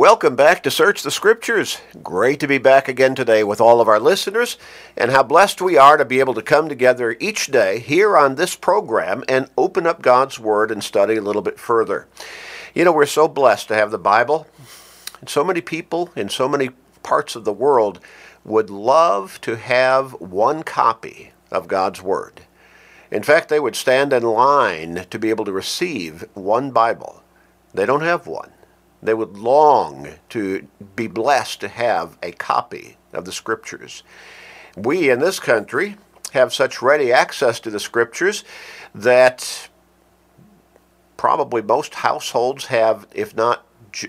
Welcome back to Search the Scriptures. Great to be back again today with all of our listeners, and how blessed we are to be able to come together each day here on this program and open up God's Word and study a little bit further. You know, we're so blessed to have the Bible, and so many people in so many parts of the world would love to have one copy of God's Word. In fact, they would stand in line to be able to receive one Bible. They don't have one. They would long to be blessed to have a copy of the Scriptures. We in this country have such ready access to the Scriptures that probably most households have, if not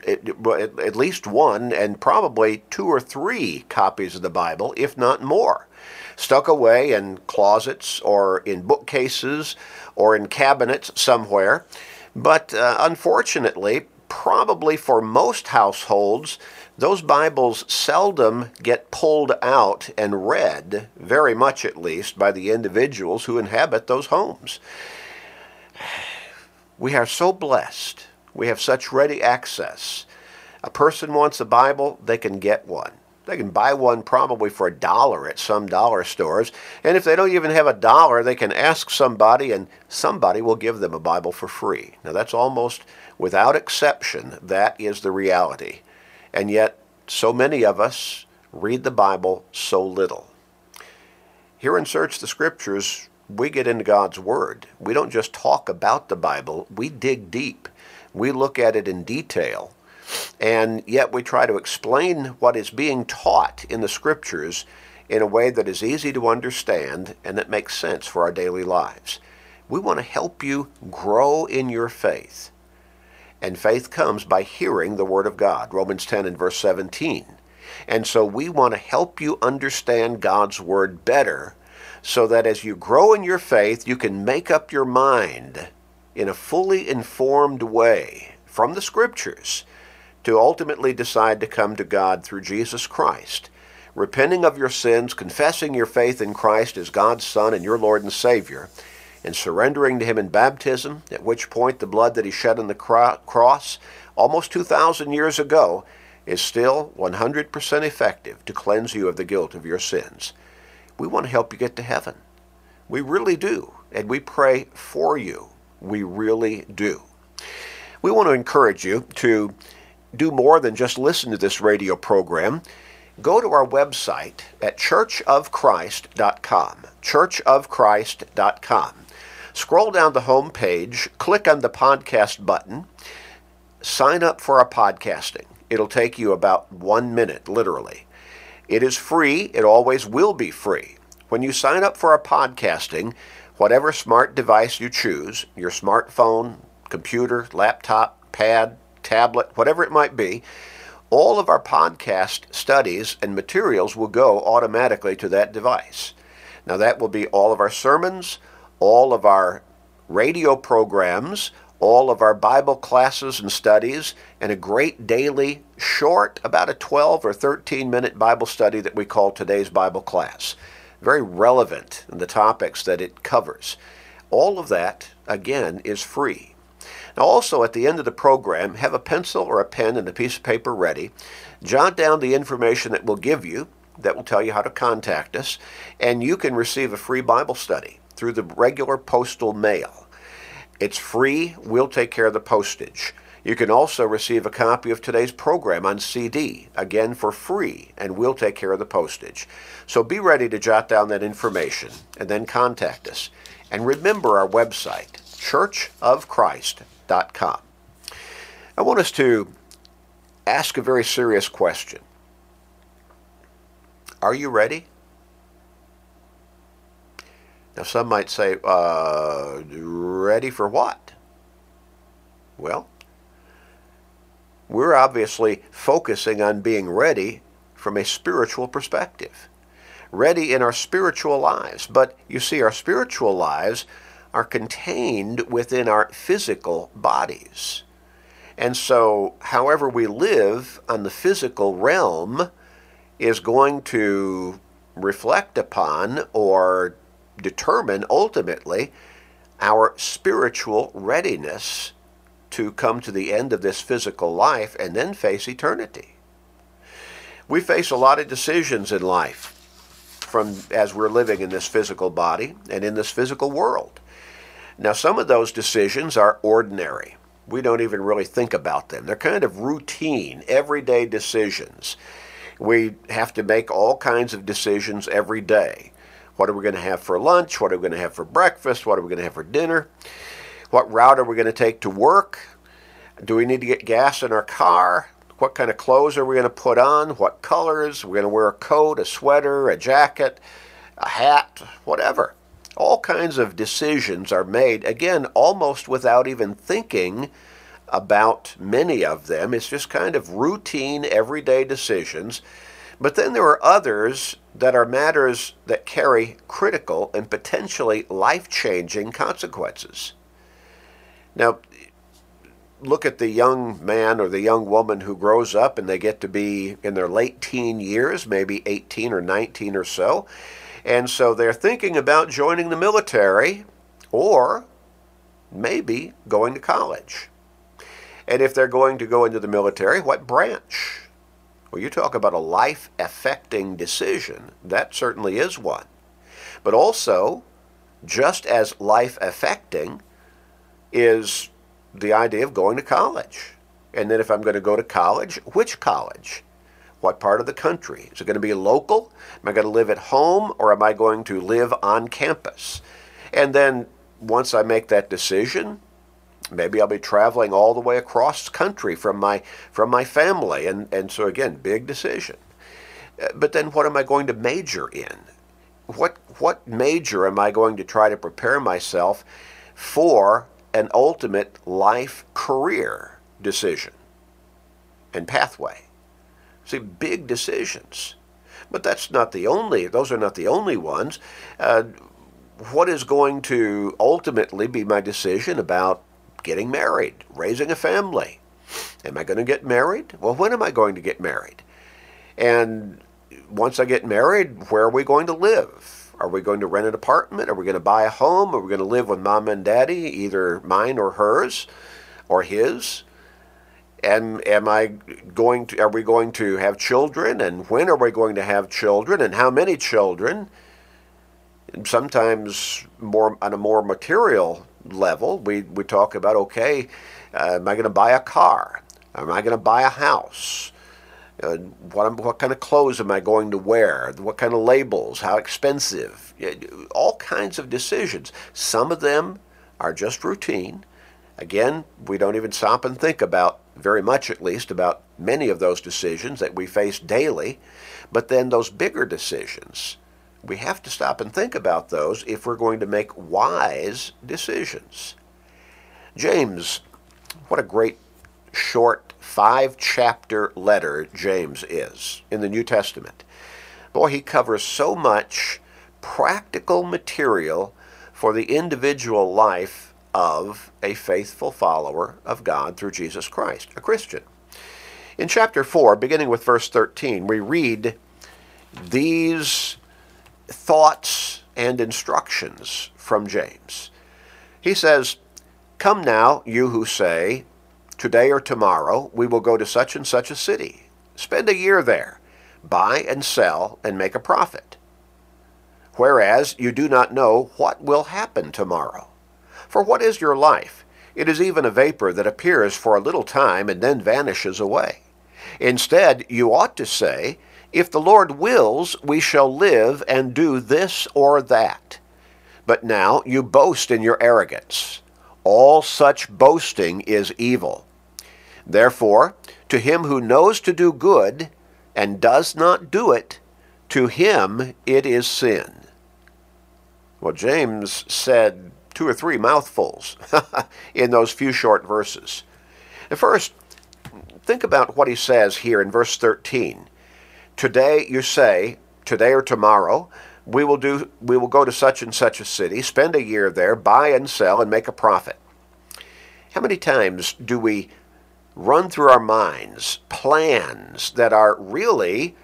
at least one, and probably two or three copies of the Bible, if not more, stuck away in closets or in bookcases or in cabinets somewhere. But uh, unfortunately, probably for most households, those Bibles seldom get pulled out and read, very much at least, by the individuals who inhabit those homes. We are so blessed. We have such ready access. A person wants a Bible, they can get one. They can buy one probably for a dollar at some dollar stores. And if they don't even have a dollar, they can ask somebody, and somebody will give them a Bible for free. Now, that's almost Without exception, that is the reality. And yet, so many of us read the Bible so little. Here in Search the Scriptures, we get into God's Word. We don't just talk about the Bible, we dig deep. We look at it in detail. And yet we try to explain what is being taught in the Scriptures in a way that is easy to understand and that makes sense for our daily lives. We want to help you grow in your faith. And faith comes by hearing the Word of God, Romans 10 and verse 17. And so we want to help you understand God's Word better so that as you grow in your faith, you can make up your mind in a fully informed way from the Scriptures to ultimately decide to come to God through Jesus Christ, repenting of your sins, confessing your faith in Christ as God's Son and your Lord and Savior and surrendering to him in baptism, at which point the blood that he shed on the cross almost 2,000 years ago is still 100% effective to cleanse you of the guilt of your sins. We want to help you get to heaven. We really do. And we pray for you. We really do. We want to encourage you to do more than just listen to this radio program. Go to our website at churchofchrist.com. Churchofchrist.com. Scroll down the home page, click on the podcast button, sign up for our podcasting. It'll take you about one minute, literally. It is free, it always will be free. When you sign up for our podcasting, whatever smart device you choose, your smartphone, computer, laptop, pad, tablet, whatever it might be, all of our podcast studies and materials will go automatically to that device. Now, that will be all of our sermons, all of our radio programs, all of our Bible classes and studies, and a great daily, short, about a 12 or 13 minute Bible study that we call today's Bible class. Very relevant in the topics that it covers. All of that, again, is free. Now, also at the end of the program, have a pencil or a pen and a piece of paper ready. Jot down the information that we'll give you, that will tell you how to contact us, and you can receive a free Bible study through the regular postal mail. It's free, we'll take care of the postage. You can also receive a copy of today's program on CD, again for free, and we'll take care of the postage. So be ready to jot down that information and then contact us. And remember our website, churchofchrist.com. I want us to ask a very serious question. Are you ready? Now, some might say, uh, ready for what? Well, we're obviously focusing on being ready from a spiritual perspective, ready in our spiritual lives. But you see, our spiritual lives are contained within our physical bodies. And so, however we live on the physical realm is going to reflect upon or determine ultimately our spiritual readiness to come to the end of this physical life and then face eternity. We face a lot of decisions in life from as we're living in this physical body and in this physical world. Now, some of those decisions are ordinary. We don't even really think about them. They're kind of routine, everyday decisions. We have to make all kinds of decisions every day. What are we going to have for lunch? What are we going to have for breakfast? What are we going to have for dinner? What route are we going to take to work? Do we need to get gas in our car? What kind of clothes are we going to put on? What colors? We're going to wear a coat, a sweater, a jacket, a hat, whatever. All kinds of decisions are made, again, almost without even thinking about many of them. It's just kind of routine, everyday decisions. But then there are others that are matters that carry critical and potentially life changing consequences. Now, look at the young man or the young woman who grows up and they get to be in their late teen years, maybe 18 or 19 or so. And so they're thinking about joining the military or maybe going to college. And if they're going to go into the military, what branch? Well, you talk about a life affecting decision. That certainly is one. But also, just as life affecting is the idea of going to college. And then if I'm going to go to college, which college? What part of the country? Is it going to be local? Am I going to live at home or am I going to live on campus? And then once I make that decision, maybe I'll be traveling all the way across country from my from my family and, and so again, big decision. Uh, but then what am I going to major in? What what major am I going to try to prepare myself for an ultimate life career decision and pathway. See, big decisions. But that's not the only, those are not the only ones. Uh, what is going to ultimately be my decision about getting married, raising a family? Am I going to get married? Well, when am I going to get married? And once I get married, where are we going to live? Are we going to rent an apartment? Are we going to buy a home? Are we going to live with mom and daddy, either mine or hers or his? And am I going to, are we going to have children? And when are we going to have children? And how many children? And sometimes more on a more material level, we, we talk about, okay, uh, am I going to buy a car? Am I going to buy a house? Uh, what, what kind of clothes am I going to wear? What kind of labels? How expensive? All kinds of decisions. Some of them are just routine. Again, we don't even stop and think about, very much at least, about many of those decisions that we face daily. But then those bigger decisions, we have to stop and think about those if we're going to make wise decisions. James, what a great short five chapter letter James is in the New Testament. Boy, he covers so much practical material for the individual life of a faithful follower of God through Jesus Christ, a Christian. In chapter 4, beginning with verse 13, we read these thoughts and instructions from James. He says, Come now, you who say, Today or tomorrow, we will go to such and such a city, spend a year there, buy and sell, and make a profit. Whereas you do not know what will happen tomorrow. For what is your life? It is even a vapor that appears for a little time and then vanishes away. Instead, you ought to say, If the Lord wills, we shall live and do this or that. But now you boast in your arrogance. All such boasting is evil. Therefore, to him who knows to do good and does not do it, to him it is sin. Well, James said two or three mouthfuls in those few short verses. first, think about what he says here in verse 13. Today you say, today or tomorrow, we will do we will go to such and such a city, spend a year there, buy and sell and make a profit. How many times do we run through our minds plans that are really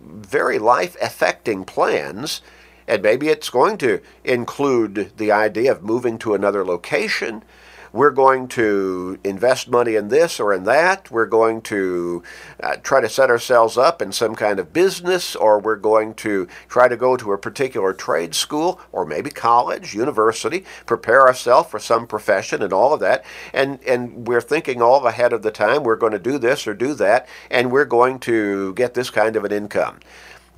very life affecting plans. And maybe it's going to include the idea of moving to another location, we're going to invest money in this or in that. We're going to uh, try to set ourselves up in some kind of business, or we're going to try to go to a particular trade school or maybe college, university, prepare ourselves for some profession and all of that. And, and we're thinking all ahead of the time we're going to do this or do that, and we're going to get this kind of an income.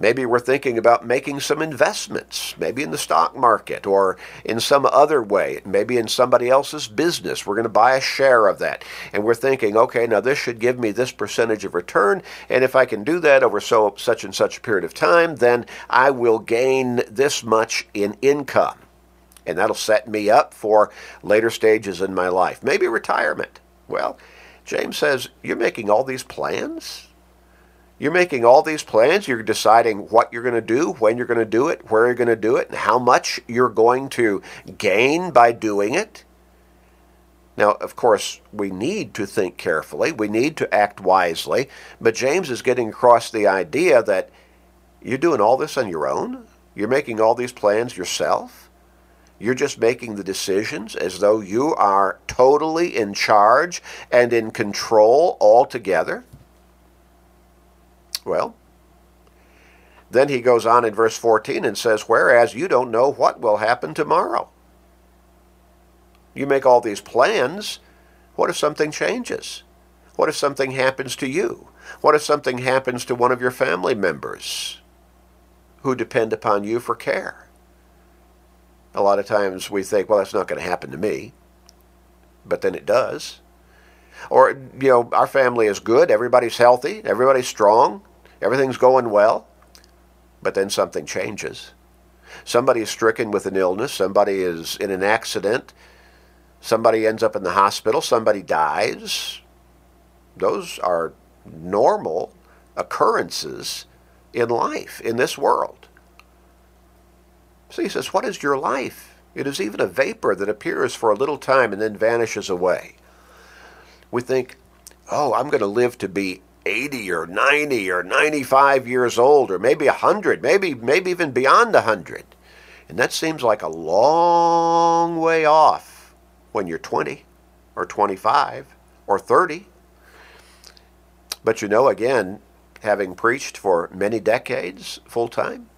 Maybe we're thinking about making some investments, maybe in the stock market or in some other way, maybe in somebody else's business. We're going to buy a share of that. And we're thinking, okay, now this should give me this percentage of return. And if I can do that over so such and such a period of time, then I will gain this much in income. And that'll set me up for later stages in my life, maybe retirement. Well, James says, You're making all these plans? You're making all these plans. You're deciding what you're going to do, when you're going to do it, where you're going to do it, and how much you're going to gain by doing it. Now, of course, we need to think carefully. We need to act wisely. But James is getting across the idea that you're doing all this on your own. You're making all these plans yourself. You're just making the decisions as though you are totally in charge and in control altogether. Well, then he goes on in verse 14 and says, Whereas you don't know what will happen tomorrow. You make all these plans. What if something changes? What if something happens to you? What if something happens to one of your family members who depend upon you for care? A lot of times we think, well, that's not going to happen to me. But then it does. Or, you know, our family is good, everybody's healthy, everybody's strong, Everything's going well, but then something changes. Somebody is stricken with an illness, somebody is in an accident, somebody ends up in the hospital, somebody dies. Those are normal occurrences in life, in this world. So he says, What is your life? It is even a vapor that appears for a little time and then vanishes away. We think, Oh, I'm going to live to be 80 or 90 or 95 years old or maybe 100, maybe maybe even beyond 100. And that seems like a long way off when you're 20 or 25 or 30. But you know, again, having preached for many decades full time,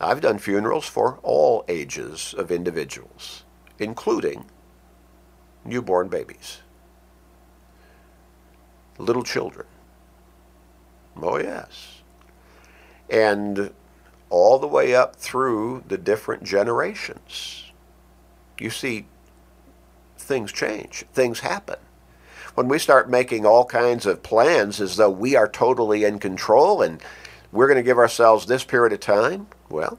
I've done funerals for all ages of individuals, including newborn babies, little children, Oh, yes. And all the way up through the different generations. You see, things change, things happen. When we start making all kinds of plans as though we are totally in control and we're going to give ourselves this period of time, well,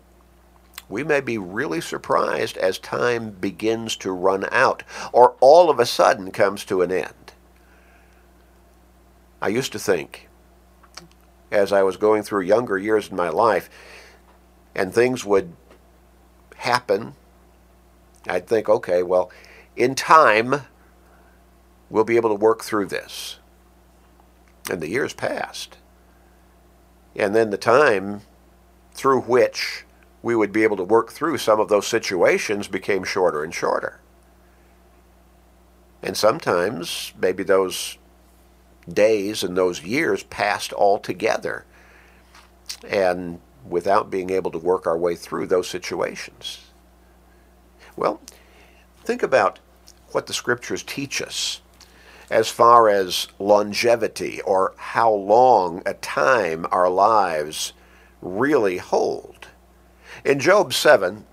we may be really surprised as time begins to run out or all of a sudden comes to an end. I used to think as I was going through younger years in my life, and things would happen. I'd think, okay, well, in time, we'll be able to work through this. And the years passed. And then the time through which we would be able to work through some of those situations became shorter and shorter. And sometimes maybe those days and those years passed altogether and without being able to work our way through those situations. Well, think about what the scriptures teach us as far as longevity or how long a time our lives really hold. In Job 7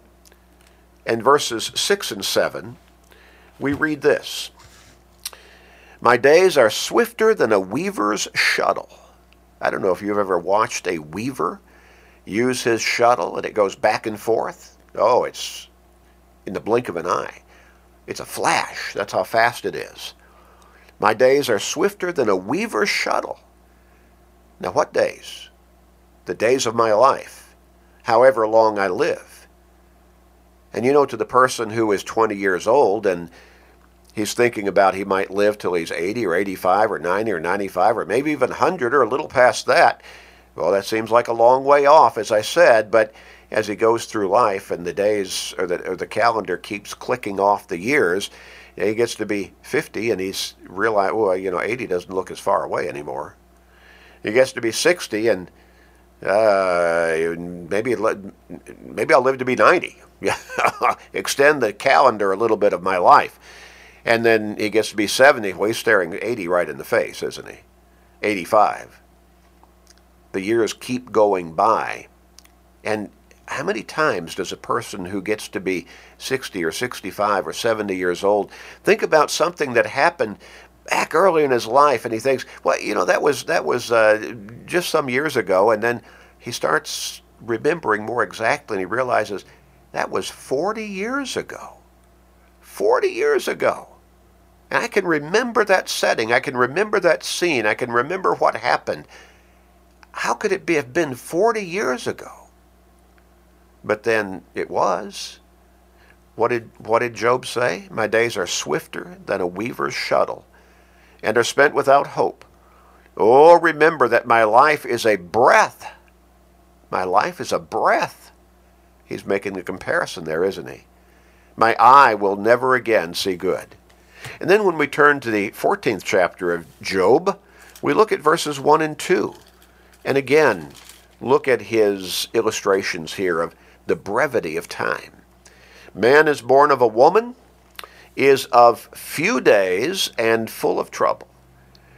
and verses 6 and 7, we read this my days are swifter than a weaver's shuttle. I don't know if you've ever watched a weaver use his shuttle and it goes back and forth. Oh, it's in the blink of an eye. It's a flash. That's how fast it is. My days are swifter than a weaver's shuttle. Now, what days? The days of my life, however long I live. And you know, to the person who is 20 years old and he's thinking about he might live till he's 80 or 85 or 90 or 95 or maybe even 100 or a little past that. Well, that seems like a long way off, as I said, but as he goes through life and the days or the, or the calendar keeps clicking off the years, he gets to be 50 and he's realized, well, you know, 80 doesn't look as far away anymore. He gets to be 60 and uh, maybe maybe I'll live to be 90. Extend the calendar a little bit of my life. And then he gets to be 70. Well, he's staring 80 right in the face, isn't he? 85. The years keep going by. And how many times does a person who gets to be 60 or 65 or 70 years old think about something that happened back early in his life and he thinks well you know that was that was uh, just some years ago and then he starts remembering more exactly and he realizes that was 40 years ago 40 years ago i can remember that setting i can remember that scene i can remember what happened how could it be have been 40 years ago but then it was. What did, what did Job say? My days are swifter than a weaver's shuttle and are spent without hope. Oh, remember that my life is a breath. My life is a breath. He's making a comparison there, isn't he? My eye will never again see good. And then when we turn to the 14th chapter of Job, we look at verses 1 and 2. And again, look at his illustrations here of the brevity of time. Man is born of a woman, is of few days, and full of trouble.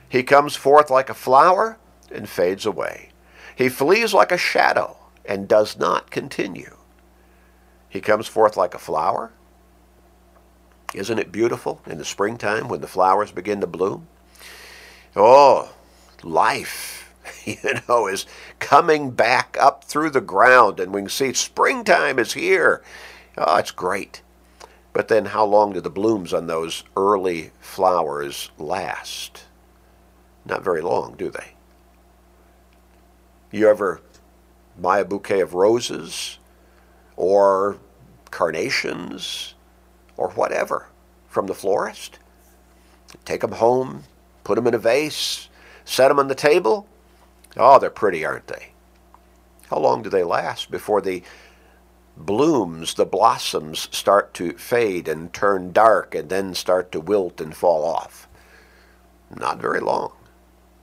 He comes forth like a flower and fades away. He flees like a shadow and does not continue. He comes forth like a flower. Isn't it beautiful in the springtime when the flowers begin to bloom? Oh, life you know, is coming back up through the ground, and we can see springtime is here. Oh, it's great. But then, how long do the blooms on those early flowers last? Not very long, do they? You ever buy a bouquet of roses or carnations or whatever from the florist? Take them home, put them in a vase, set them on the table, Oh, they're pretty, aren't they? How long do they last before the blooms, the blossoms start to fade and turn dark and then start to wilt and fall off? Not very long.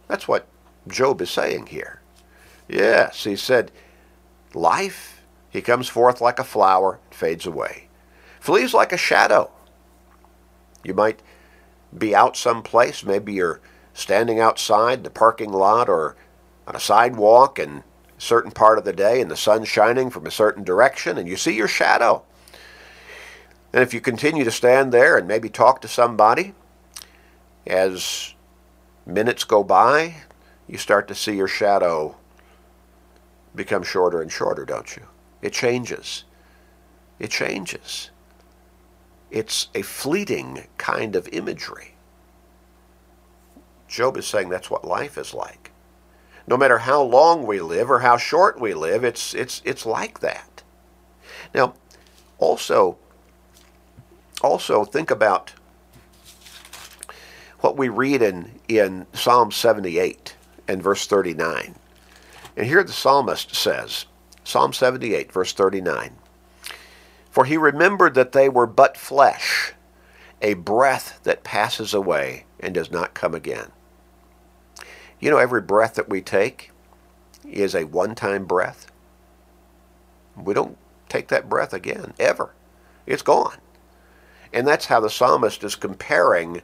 That's what Job is saying here. Yes, he said, life, he comes forth like a flower, fades away. Flees like a shadow. You might be out someplace, maybe you're standing outside the parking lot or on a sidewalk and a certain part of the day and the sun's shining from a certain direction and you see your shadow. And if you continue to stand there and maybe talk to somebody, as minutes go by, you start to see your shadow become shorter and shorter, don't you? It changes. It changes. It's a fleeting kind of imagery. Job is saying that's what life is like no matter how long we live or how short we live, it's, it's, it's like that. Now, also, also think about what we read in, in Psalm 78 and verse 39. And here the psalmist says, Psalm 78, verse 39, For he remembered that they were but flesh, a breath that passes away and does not come again. You know, every breath that we take is a one time breath. We don't take that breath again, ever. It's gone. And that's how the psalmist is comparing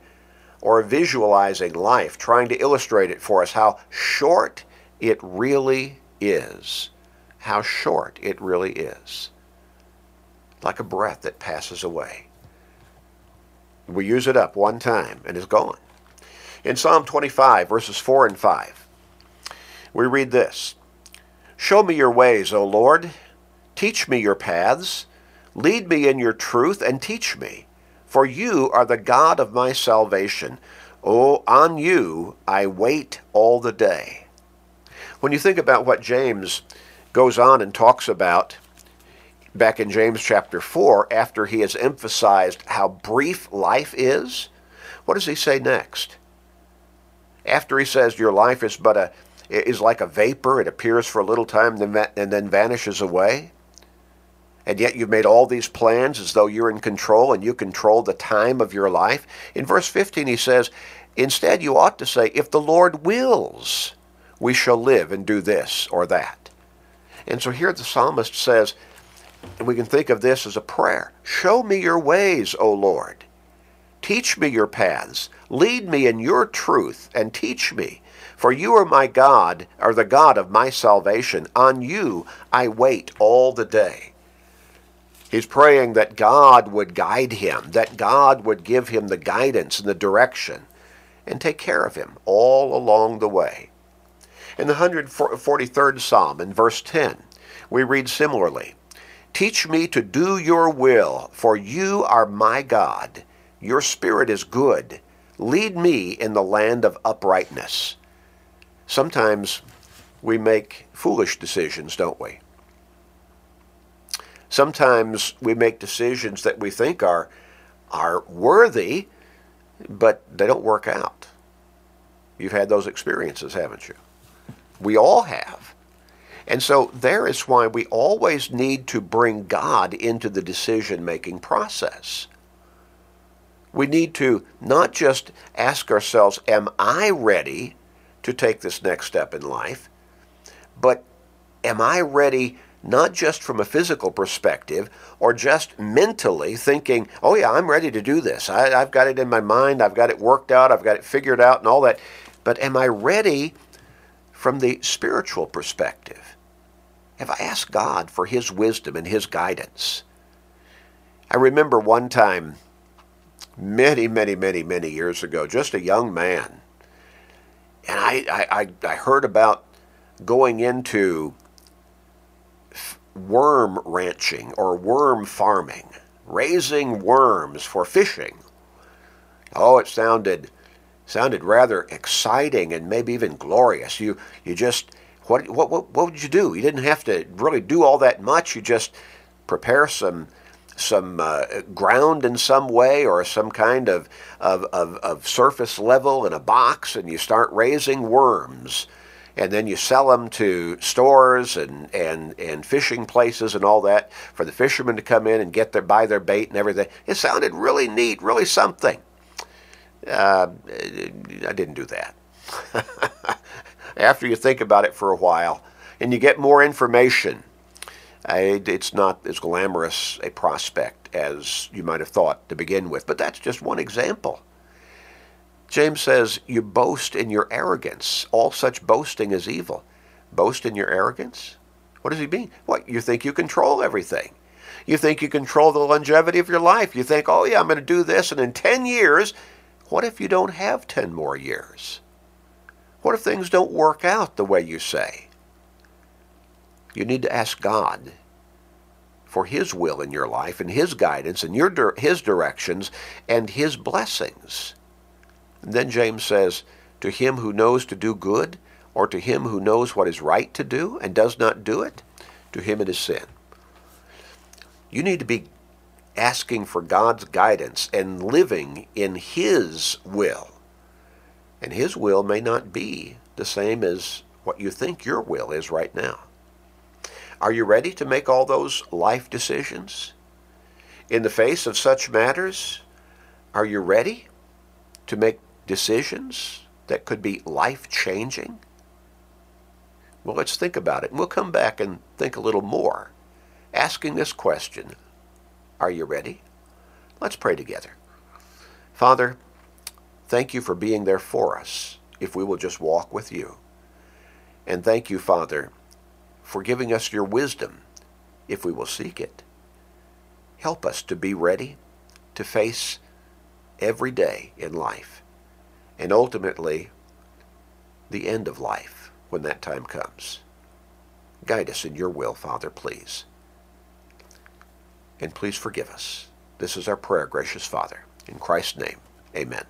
or visualizing life, trying to illustrate it for us how short it really is. How short it really is. Like a breath that passes away. We use it up one time and it's gone. In Psalm 25, verses 4 and 5, we read this Show me your ways, O Lord. Teach me your paths. Lead me in your truth and teach me. For you are the God of my salvation. Oh, on you I wait all the day. When you think about what James goes on and talks about back in James chapter 4, after he has emphasized how brief life is, what does he say next? After he says your life is but a is like a vapor, it appears for a little time and then vanishes away. and yet you've made all these plans as though you're in control and you control the time of your life. In verse 15, he says, Instead, you ought to say, If the Lord wills, we shall live and do this or that. And so here the psalmist says, and we can think of this as a prayer Show me your ways, O Lord. Teach me your paths. Lead me in your truth and teach me. For you are my God, are the God of my salvation. On you I wait all the day. He's praying that God would guide him, that God would give him the guidance and the direction, and take care of him all along the way. In the 143rd Psalm, in verse 10, we read similarly Teach me to do your will, for you are my God. Your spirit is good. Lead me in the land of uprightness. Sometimes we make foolish decisions, don't we? Sometimes we make decisions that we think are, are worthy, but they don't work out. You've had those experiences, haven't you? We all have. And so there is why we always need to bring God into the decision making process. We need to not just ask ourselves, Am I ready to take this next step in life? But am I ready not just from a physical perspective or just mentally thinking, oh, yeah, I'm ready to do this. I, have got it in my mind, I've got it worked out, I've got it figured out, and all that. But am I ready from the spiritual perspective? Have I asked God for His wisdom and His guidance? I remember one time, many, many, many, many years ago, just a young man, and I, I, I heard about going into worm ranching or worm farming, raising worms for fishing. Oh, it sounded sounded rather exciting and maybe even glorious. You you just what what what, what would you do? You didn't have to really do all that much. You just prepare some some uh, ground in some way or some kind of, of, of, of surface level in a box and you start raising worms and then you sell them to stores and, and, and fishing places and all that for the fishermen to come in and get their buy their bait and everything. It sounded really neat, really something. Uh, I didn't do that. After you think about it for a while and you get more information, it's not as glamorous a prospect as you might have thought to begin with. But that's just one example. James says, You boast in your arrogance. All such boasting is evil. Boast in your arrogance? What does he mean? What, you think you control everything. You think you control the longevity of your life. You think, oh, yeah, I'm going to do this, and in 10 years, what if you don't have 10 more years? What if things don't work out the way you say? You need to ask God for His will in your life and His guidance and your, His directions and His blessings. And then James says, To him who knows to do good, or to him who knows what is right to do and does not do it, to him it is sin. You need to be asking for God's guidance and living in His will. And His will may not be the same as what you think your will is right now. Are you ready to make all those life decisions? In the face of such matters, are you ready to make decisions that could be life changing? Well, let's think about it. And we'll come back and think a little more, asking this question Are you ready? Let's pray together. Father, thank you for being there for us if we will just walk with you. And thank you, Father, for giving us your wisdom if we will seek it. Help us to be ready to face every day in life and ultimately the end of life when that time comes. Guide us in your will, Father, please. And please forgive us. This is our prayer, gracious Father. In Christ's name, amen.